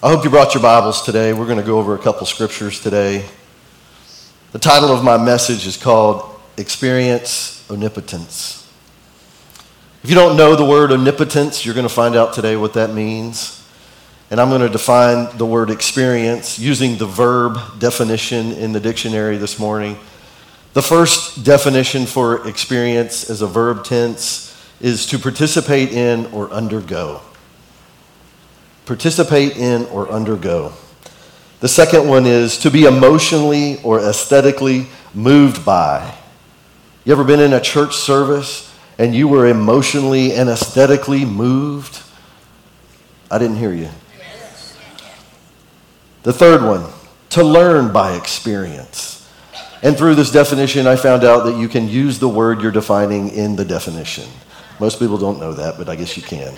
I hope you brought your Bibles today. We're going to go over a couple scriptures today. The title of my message is called Experience Omnipotence. If you don't know the word omnipotence, you're going to find out today what that means. And I'm going to define the word experience using the verb definition in the dictionary this morning. The first definition for experience as a verb tense is to participate in or undergo participate in or undergo. The second one is to be emotionally or aesthetically moved by. You ever been in a church service and you were emotionally and aesthetically moved? I didn't hear you. The third one, to learn by experience. And through this definition, I found out that you can use the word you're defining in the definition. Most people don't know that, but I guess you can.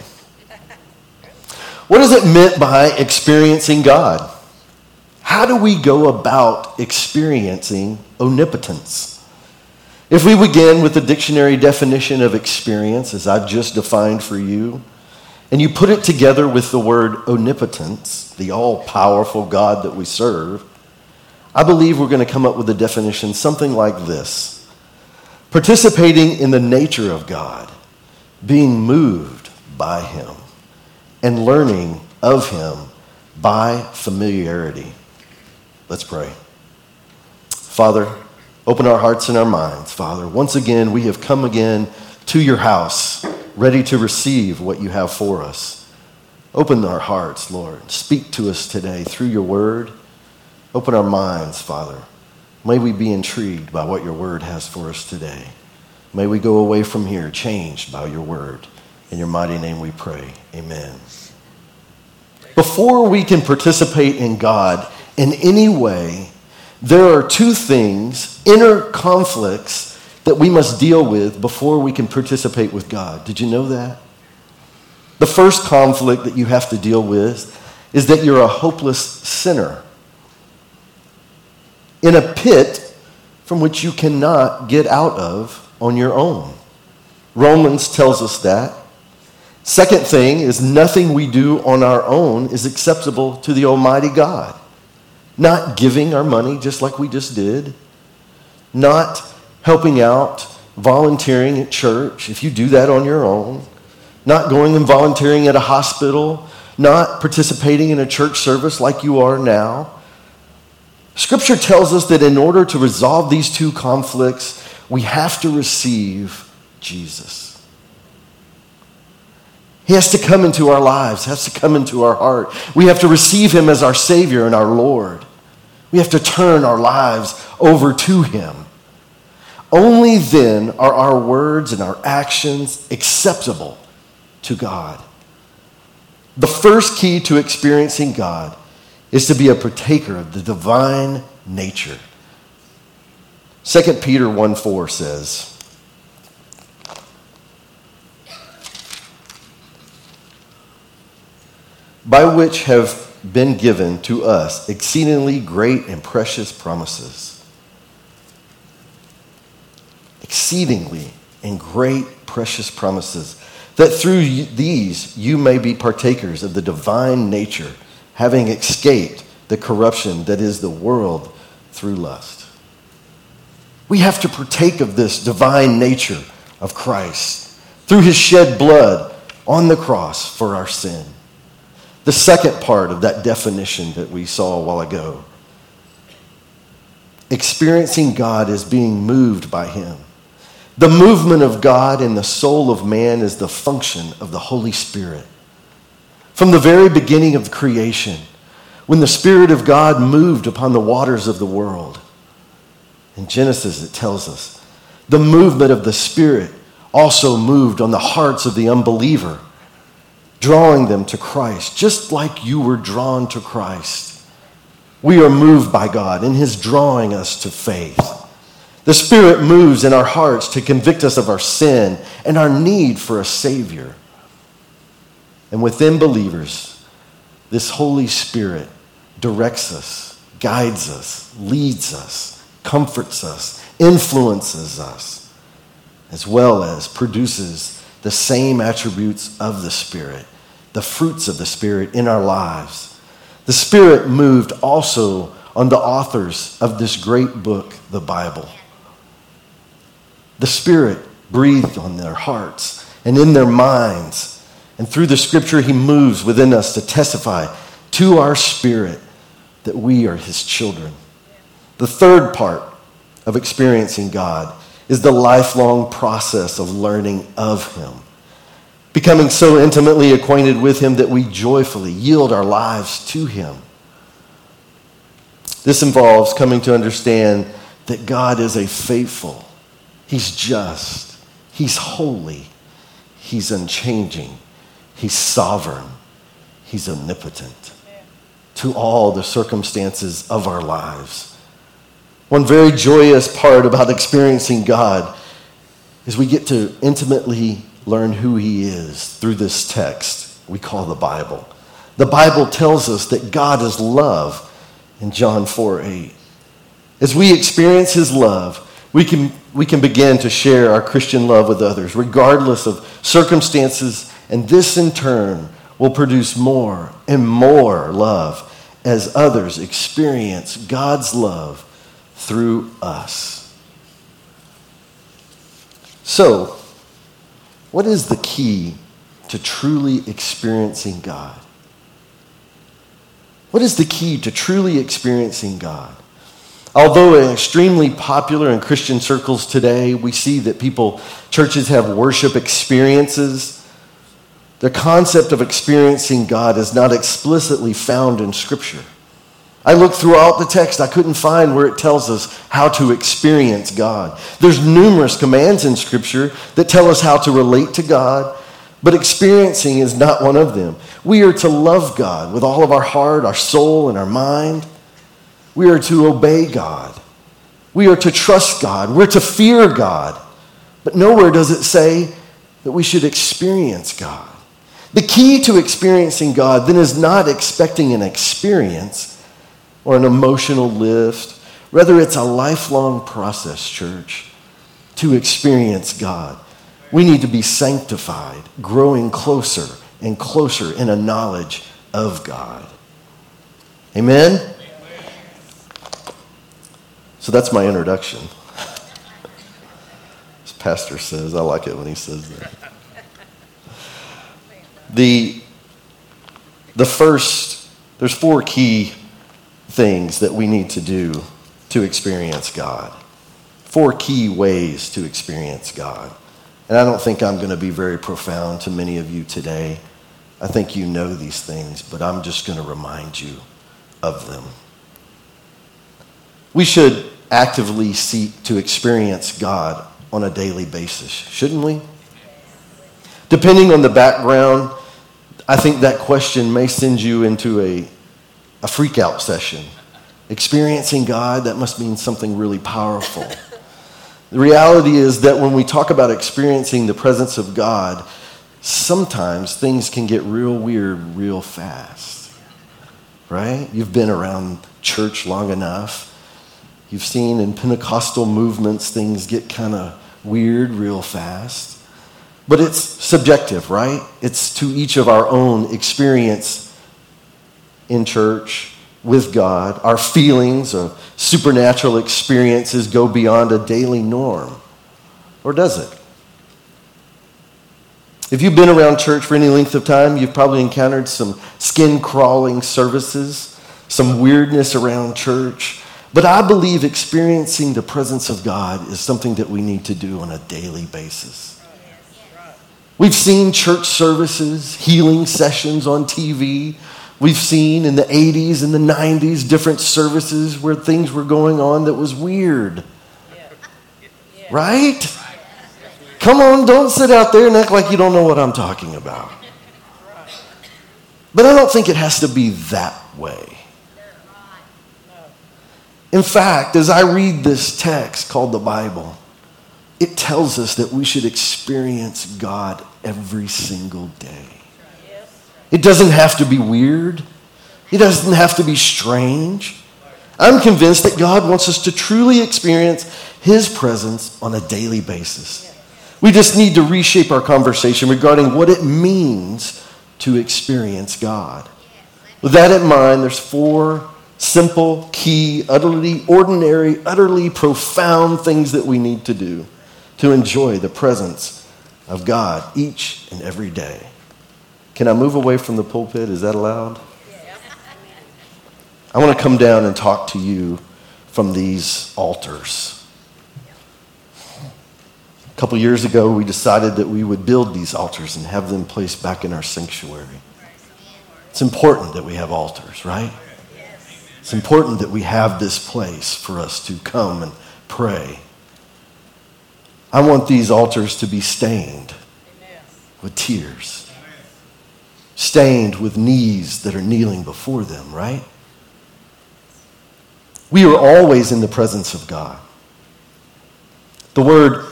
What is it meant by experiencing God? How do we go about experiencing omnipotence? If we begin with the dictionary definition of experience, as I've just defined for you, and you put it together with the word omnipotence, the all powerful God that we serve, I believe we're going to come up with a definition something like this participating in the nature of God, being moved by Him and learning of him by familiarity. Let's pray. Father, open our hearts and our minds, Father. Once again, we have come again to your house, ready to receive what you have for us. Open our hearts, Lord. Speak to us today through your word. Open our minds, Father. May we be intrigued by what your word has for us today. May we go away from here changed by your word. In your mighty name we pray. Amen. Before we can participate in God in any way, there are two things, inner conflicts, that we must deal with before we can participate with God. Did you know that? The first conflict that you have to deal with is that you're a hopeless sinner in a pit from which you cannot get out of on your own. Romans tells us that. Second thing is nothing we do on our own is acceptable to the Almighty God. Not giving our money just like we just did, not helping out, volunteering at church, if you do that on your own, not going and volunteering at a hospital, not participating in a church service like you are now. Scripture tells us that in order to resolve these two conflicts, we have to receive Jesus. He has to come into our lives, has to come into our heart. We have to receive him as our Savior and our Lord. We have to turn our lives over to him. Only then are our words and our actions acceptable to God. The first key to experiencing God is to be a partaker of the divine nature. 2 Peter 1 4 says, by which have been given to us exceedingly great and precious promises. Exceedingly and great precious promises, that through these you may be partakers of the divine nature, having escaped the corruption that is the world through lust. We have to partake of this divine nature of Christ through his shed blood on the cross for our sin. The second part of that definition that we saw a while ago experiencing God is being moved by Him. The movement of God in the soul of man is the function of the Holy Spirit. From the very beginning of creation, when the Spirit of God moved upon the waters of the world, in Genesis it tells us, the movement of the Spirit also moved on the hearts of the unbeliever drawing them to Christ, just like you were drawn to Christ. We are moved by God in His drawing us to faith. The Spirit moves in our hearts to convict us of our sin and our need for a Savior. And within believers, this Holy Spirit directs us, guides us, leads us, comforts us, influences us, as well as produces the same attributes of the Spirit, the fruits of the Spirit in our lives. The Spirit moved also on the authors of this great book, the Bible. The Spirit breathed on their hearts and in their minds. And through the Scripture, He moves within us to testify to our spirit that we are His children. The third part of experiencing God is the lifelong process of learning of Him, becoming so intimately acquainted with Him that we joyfully yield our lives to Him. This involves coming to understand that God is a faithful, He's just, He's holy, He's unchanging, He's sovereign, He's omnipotent to all the circumstances of our lives. One very joyous part about experiencing God is we get to intimately learn who He is through this text we call the Bible. The Bible tells us that God is love in John 4 8. As we experience His love, we can, we can begin to share our Christian love with others, regardless of circumstances, and this in turn will produce more and more love as others experience God's love through us. So, what is the key to truly experiencing God? What is the key to truly experiencing God? Although extremely popular in Christian circles today, we see that people, churches have worship experiences. The concept of experiencing God is not explicitly found in Scripture. I looked throughout the text, I couldn't find where it tells us how to experience God. There's numerous commands in Scripture that tell us how to relate to God, but experiencing is not one of them. We are to love God with all of our heart, our soul, and our mind. We are to obey God. We are to trust God. We're to fear God. But nowhere does it say that we should experience God. The key to experiencing God then is not expecting an experience or an emotional lift. Rather, it's a lifelong process, church, to experience God. We need to be sanctified, growing closer and closer in a knowledge of God. Amen? So that's my introduction. As Pastor says, I like it when he says that. The, the first, there's four key things that we need to do to experience God. Four key ways to experience God. And I don't think I'm going to be very profound to many of you today. I think you know these things, but I'm just going to remind you of them. We should actively seek to experience God on a daily basis, shouldn't we? Depending on the background, I think that question may send you into a, a freak out session. Experiencing God, that must mean something really powerful. The reality is that when we talk about experiencing the presence of God, sometimes things can get real weird real fast. Right? You've been around church long enough. You've seen in Pentecostal movements things get kind of weird real fast. But it's subjective, right? It's to each of our own experience in church with God. Our feelings of supernatural experiences go beyond a daily norm. Or does it? If you've been around church for any length of time, you've probably encountered some skin crawling services, some weirdness around church. But I believe experiencing the presence of God is something that we need to do on a daily basis. We've seen church services, healing sessions on TV. We've seen in the 80s and the 90s different services where things were going on that was weird. Right? Come on, don't sit out there and act like you don't know what I'm talking about. But I don't think it has to be that way. In fact, as I read this text called the Bible, it tells us that we should experience God every single day. It doesn't have to be weird, it doesn't have to be strange. I'm convinced that God wants us to truly experience His presence on a daily basis. We just need to reshape our conversation regarding what it means to experience God. With that in mind, there's four simple, key, utterly ordinary, utterly profound things that we need to do to enjoy the presence of God each and every day. Can I move away from the pulpit? Is that allowed? I want to come down and talk to you from these altars. A couple years ago, we decided that we would build these altars and have them placed back in our sanctuary. It's important that we have altars, right? It's important that we have this place for us to come and pray. I want these altars to be stained with tears, stained with knees that are kneeling before them, right? We are always in the presence of God. The word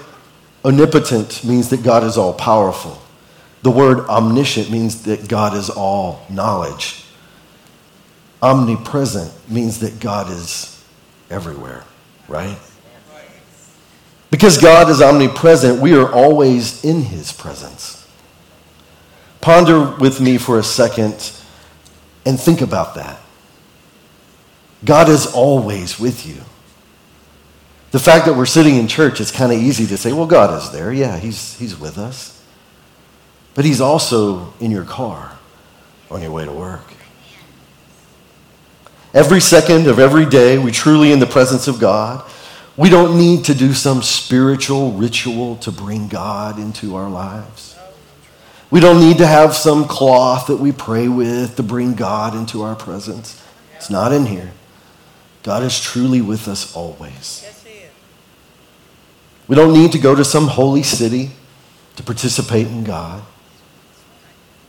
omnipotent means that God is all powerful. The word omniscient means that God is all knowledge. Omnipresent means that God is everywhere, right? Because God is omnipresent, we are always in his presence. Ponder with me for a second and think about that. God is always with you. The fact that we're sitting in church, it's kind of easy to say, well, God is there. Yeah, he's, he's with us. But He's also in your car on your way to work. Every second of every day, we truly in the presence of God. We don't need to do some spiritual ritual to bring God into our lives. We don't need to have some cloth that we pray with to bring God into our presence. It's not in here. God is truly with us always. We don't need to go to some holy city to participate in God.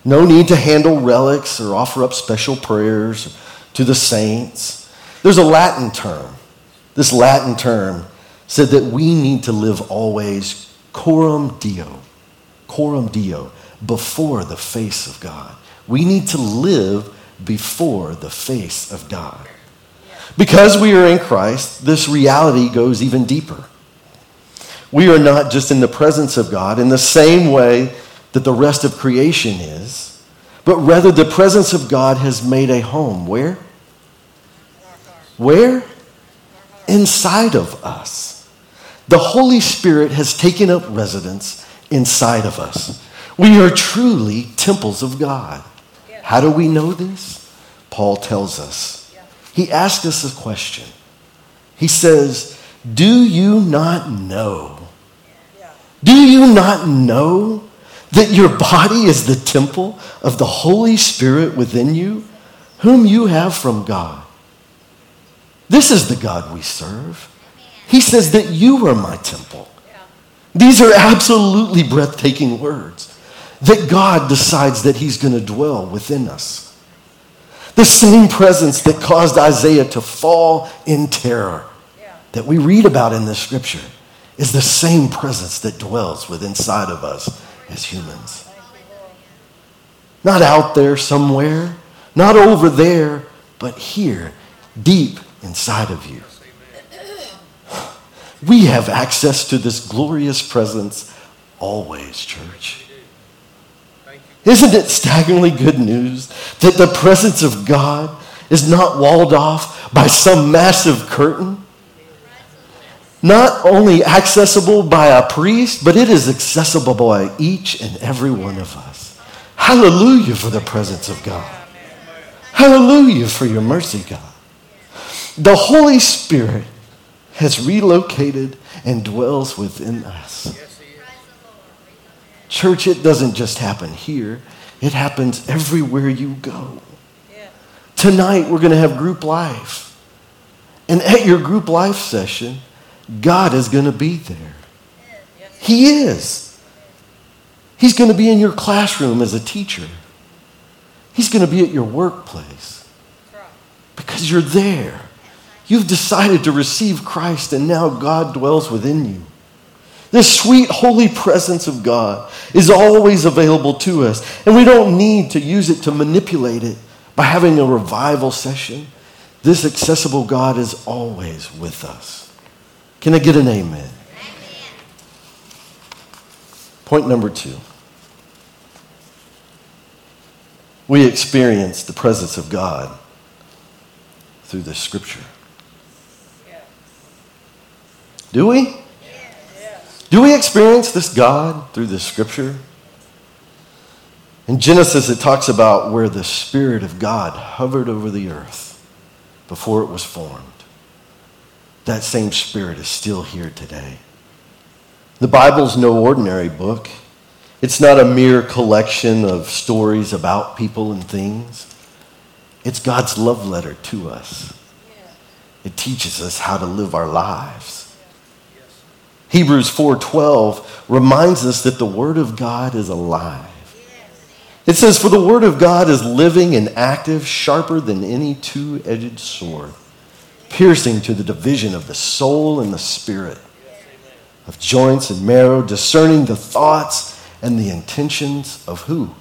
No need to handle relics or offer up special prayers to the saints. There's a Latin term. This Latin term said that we need to live always coram Deo, coram Deo, before the face of God. We need to live before the face of God. Because we are in Christ, this reality goes even deeper. We are not just in the presence of God in the same way that the rest of creation is, but rather the presence of God has made a home. Where? Where? Inside of us. The Holy Spirit has taken up residence inside of us. We are truly temples of God. How do we know this? Paul tells us. He asks us a question. He says, Do you not know? Do you not know that your body is the temple of the Holy Spirit within you, whom you have from God. This is the God we serve. He says that you are my temple. These are absolutely breathtaking words. That God decides that He's going to dwell within us. The same presence that caused Isaiah to fall in terror that we read about in the scripture is the same presence that dwells within inside of us as humans. Not out there somewhere, not over there, but here, deep inside of you. We have access to this glorious presence always, church. Isn't it staggeringly good news that the presence of God is not walled off by some massive curtain? not only accessible by a priest, but it is accessible by each and every one of us. Hallelujah for the presence of God. Hallelujah for your mercy, God. The Holy Spirit has relocated and dwells within us. Church, it doesn't just happen here, it happens everywhere you go. Tonight, we're going to have group life. And at your group life session, God is going to be there. He is. He's going to be in your classroom as a teacher. He's going to be at your workplace because you're there. You've decided to receive Christ, and now God dwells within you. This sweet, holy presence of God is always available to us, and we don't need to use it to manipulate it by having a revival session. This accessible God is always with us. Can I get an amen? amen? Point number two. we experience the presence of God through the scripture. Do we? Do we experience this God through this scripture? In Genesis, it talks about where the Spirit of God hovered over the earth before it was formed. That same Spirit is still here today. The Bible's no ordinary book. It's not a mere collection of stories about people and things. It's God's love letter to us. It teaches us how to live our lives. Hebrews 4:12 reminds us that the word of God is alive. It says for the word of God is living and active, sharper than any two-edged sword, piercing to the division of the soul and the spirit, of joints and marrow, discerning the thoughts and the intentions of who?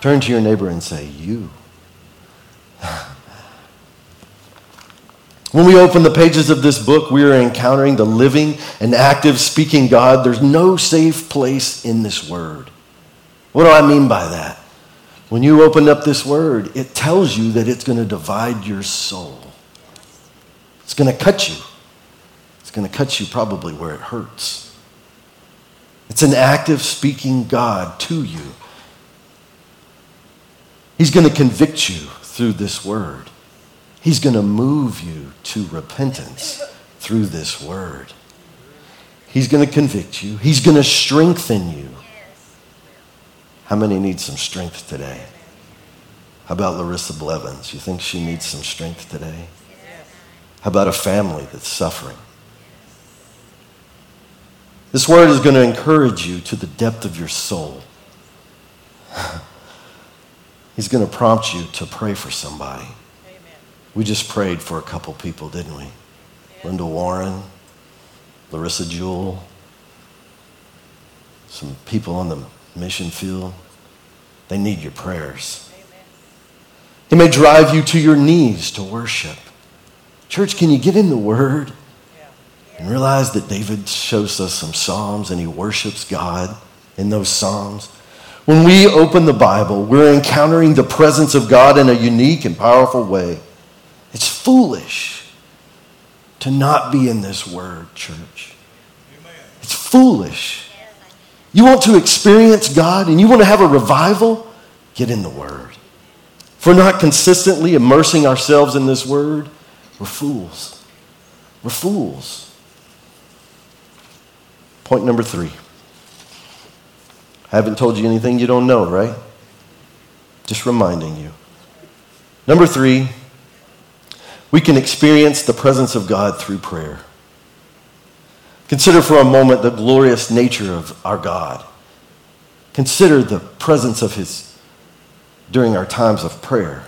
Turn to your neighbor and say, You. When we open the pages of this book, we are encountering the living and active speaking God. There's no safe place in this word. What do I mean by that? When you open up this word, it tells you that it's going to divide your soul. It's going to cut you. It's going to cut you probably where it hurts. It's an active speaking God to you. He's going to convict you through this word. He's going to move you to repentance through this word. He's going to convict you. He's going to strengthen you. How many need some strength today? How about Larissa Blevins? You think she needs some strength today? How about a family that's suffering? This word is going to encourage you to the depth of your soul. He's going to prompt you to pray for somebody. We just prayed for a couple people, didn't we? Linda Warren, Larissa Jewell, some people on the mission field. They need your prayers. It may drive you to your knees to worship. Church, can you get in the Word and realize that David shows us some Psalms and he worships God in those Psalms? When we open the Bible, we're encountering the presence of God in a unique and powerful way. It's foolish to not be in this word, church. It's foolish. You want to experience God and you want to have a revival? Get in the word. If we're not consistently immersing ourselves in this word, we're fools. We're fools. Point number three. I haven't told you anything you don't know, right? Just reminding you. Number three, we can experience the presence of God through prayer. Consider for a moment the glorious nature of our God. Consider the presence of His during our times of prayer.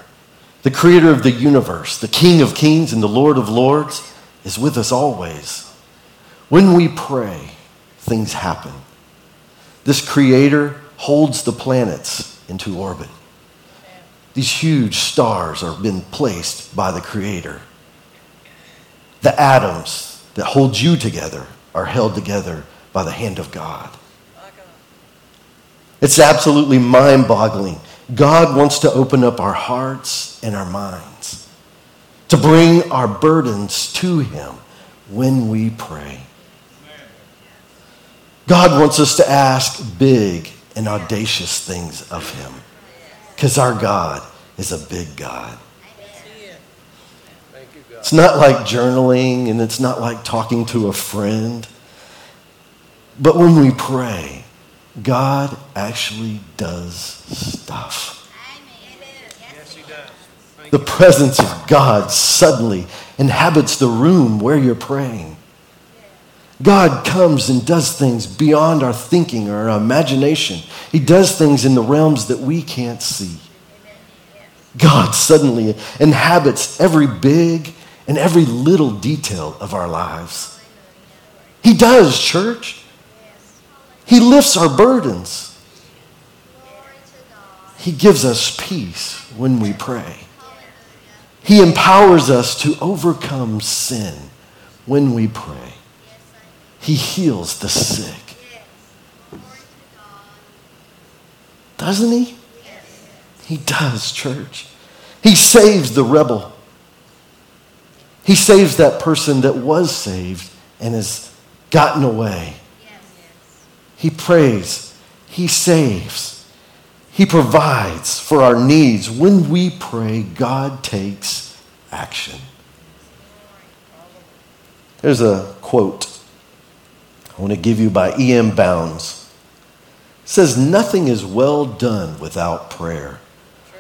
The creator of the universe, the King of kings and the Lord of lords, is with us always. When we pray, things happen. This creator holds the planets into orbit. These huge stars are been placed by the Creator. The atoms that hold you together are held together by the hand of God. It's absolutely mind boggling. God wants to open up our hearts and our minds, to bring our burdens to Him when we pray. God wants us to ask big and audacious things of Him. Because our God is a big God. It's not like journaling and it's not like talking to a friend. But when we pray, God actually does stuff. The presence of God suddenly inhabits the room where you're praying. God comes and does things beyond our thinking or our imagination. He does things in the realms that we can't see. God suddenly inhabits every big and every little detail of our lives. He does, church. He lifts our burdens. He gives us peace when we pray. He empowers us to overcome sin when we pray. He heals the sick. Doesn't he? He does, church. He saves the rebel. He saves that person that was saved and has gotten away. He prays. He saves. He provides for our needs. When we pray, God takes action. There's a quote I want to give you by E.M. Bounds. It says, Nothing is well done without prayer,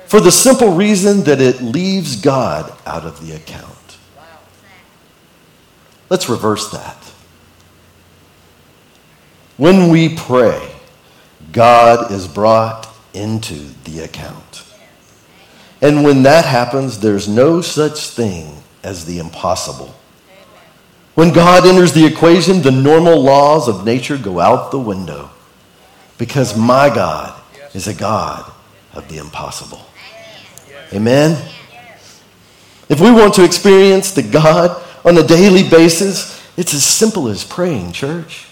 for the simple reason that it leaves God out of the account. Let's reverse that. When we pray, God is brought into the account. And when that happens, there's no such thing as the impossible. When God enters the equation, the normal laws of nature go out the window because my God is a God of the impossible. Amen? If we want to experience the God on a daily basis, it's as simple as praying, church.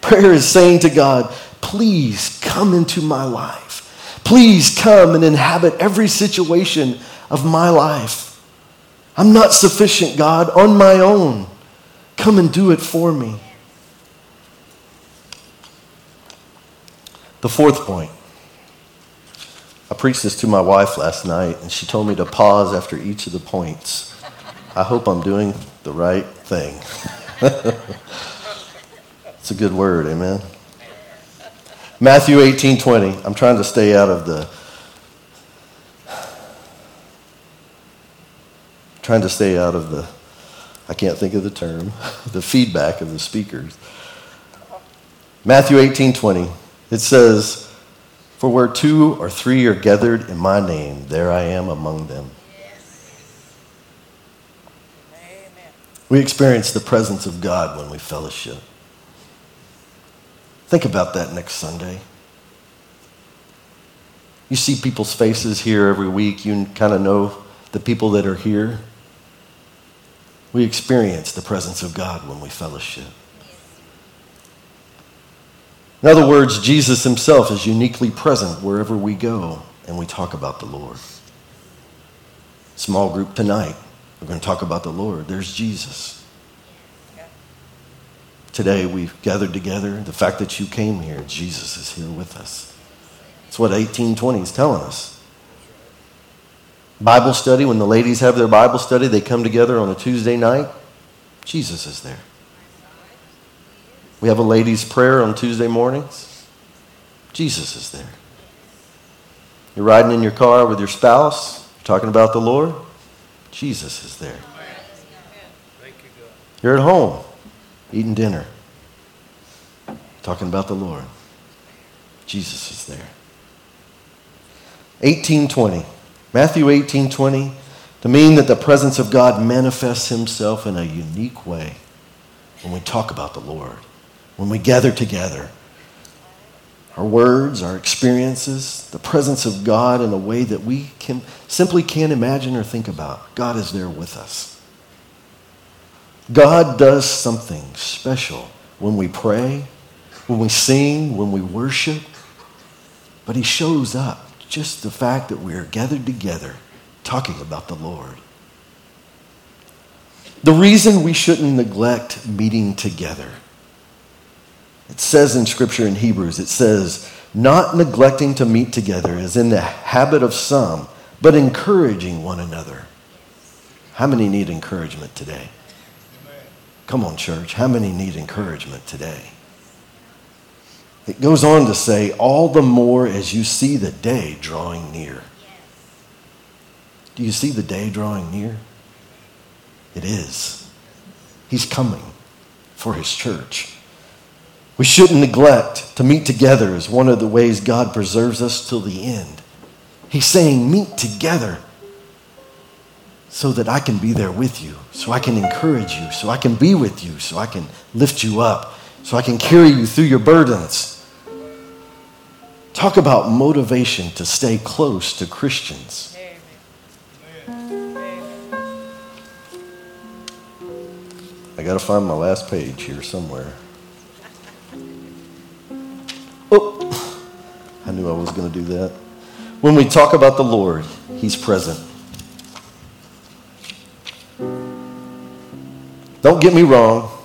Prayer is saying to God, please come into my life. Please come and inhabit every situation of my life. I'm not sufficient, God, on my own. Come and do it for me. The fourth point. I preached this to my wife last night, and she told me to pause after each of the points. I hope I'm doing the right thing. it's a good word, amen. Matthew 18 20. I'm trying to stay out of the trying to stay out of the I can't think of the term, the feedback of the speakers. Matthew 18 20. It says, For where two or three are gathered in my name, there I am among them. We experience the presence of God when we fellowship. Think about that next Sunday. You see people's faces here every week. You kind of know the people that are here. We experience the presence of God when we fellowship. In other words, Jesus himself is uniquely present wherever we go and we talk about the Lord. Small group tonight, we're going to talk about the Lord. There's Jesus. Today we've gathered together. The fact that you came here, Jesus is here with us. That's what 1820 is telling us. Bible study, when the ladies have their Bible study, they come together on a Tuesday night. Jesus is there. We have a ladies' prayer on Tuesday mornings. Jesus is there. You're riding in your car with your spouse, talking about the Lord. Jesus is there. You're at home, eating dinner, talking about the Lord. Jesus is there. 1820. Matthew 18 20, to mean that the presence of God manifests himself in a unique way when we talk about the Lord, when we gather together. Our words, our experiences, the presence of God in a way that we can, simply can't imagine or think about. God is there with us. God does something special when we pray, when we sing, when we worship, but He shows up just the fact that we are gathered together talking about the Lord. The reason we shouldn't neglect meeting together. It says in Scripture in Hebrews, it says, not neglecting to meet together is in the habit of some, but encouraging one another. How many need encouragement today? Come on, church. How many need encouragement today? It goes on to say, all the more as you see the day drawing near. Do you see the day drawing near? It is. He's coming for his church. We shouldn't neglect to meet together as one of the ways God preserves us till the end. He's saying, meet together so that I can be there with you, so I can encourage you, so I can be with you, so I can lift you up, so I can carry you through your burdens. Talk about motivation to stay close to Christians. I got to find my last page here somewhere. Oh, I knew I was going to do that. When we talk about the Lord, He's present. Don't get me wrong.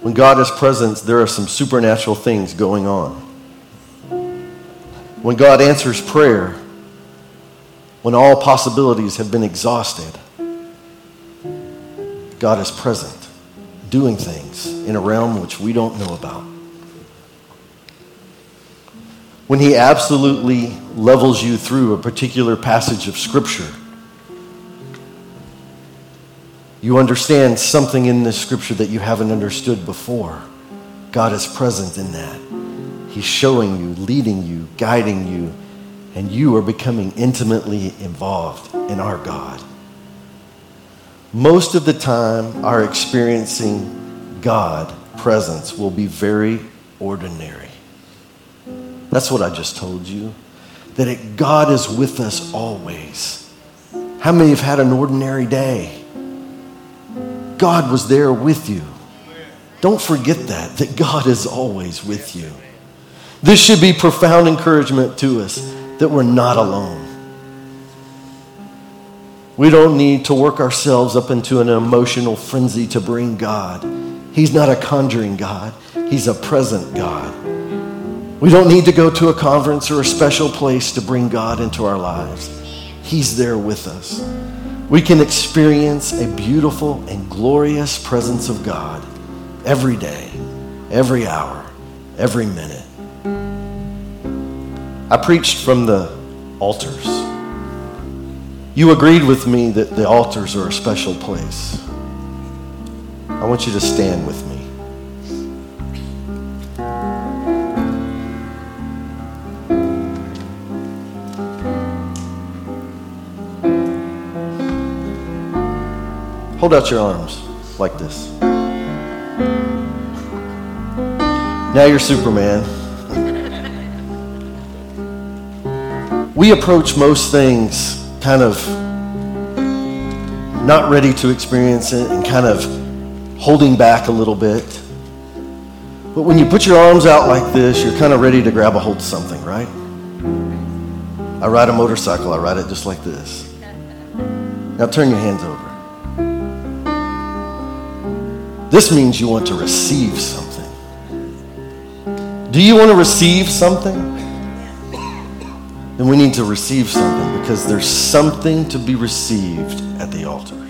When God is present, there are some supernatural things going on. When God answers prayer, when all possibilities have been exhausted, God is present, doing things in a realm which we don't know about. When He absolutely levels you through a particular passage of Scripture, you understand something in this Scripture that you haven't understood before. God is present in that. He's showing you, leading you, guiding you, and you are becoming intimately involved in our God. Most of the time, our experiencing God presence will be very ordinary. That's what I just told you. That it, God is with us always. How many have had an ordinary day? God was there with you. Don't forget that, that God is always with you. This should be profound encouragement to us that we're not alone. We don't need to work ourselves up into an emotional frenzy to bring God. He's not a conjuring God, He's a present God. We don't need to go to a conference or a special place to bring God into our lives. He's there with us. We can experience a beautiful and glorious presence of God every day, every hour, every minute. I preached from the altars. You agreed with me that the altars are a special place. I want you to stand with me. Hold out your arms like this. Now you're Superman. We approach most things kind of not ready to experience it and kind of holding back a little bit. But when you put your arms out like this, you're kind of ready to grab a hold of something, right? I ride a motorcycle, I ride it just like this. Now turn your hands over. This means you want to receive something. Do you want to receive something? then we need to receive something because there's something to be received at the altar.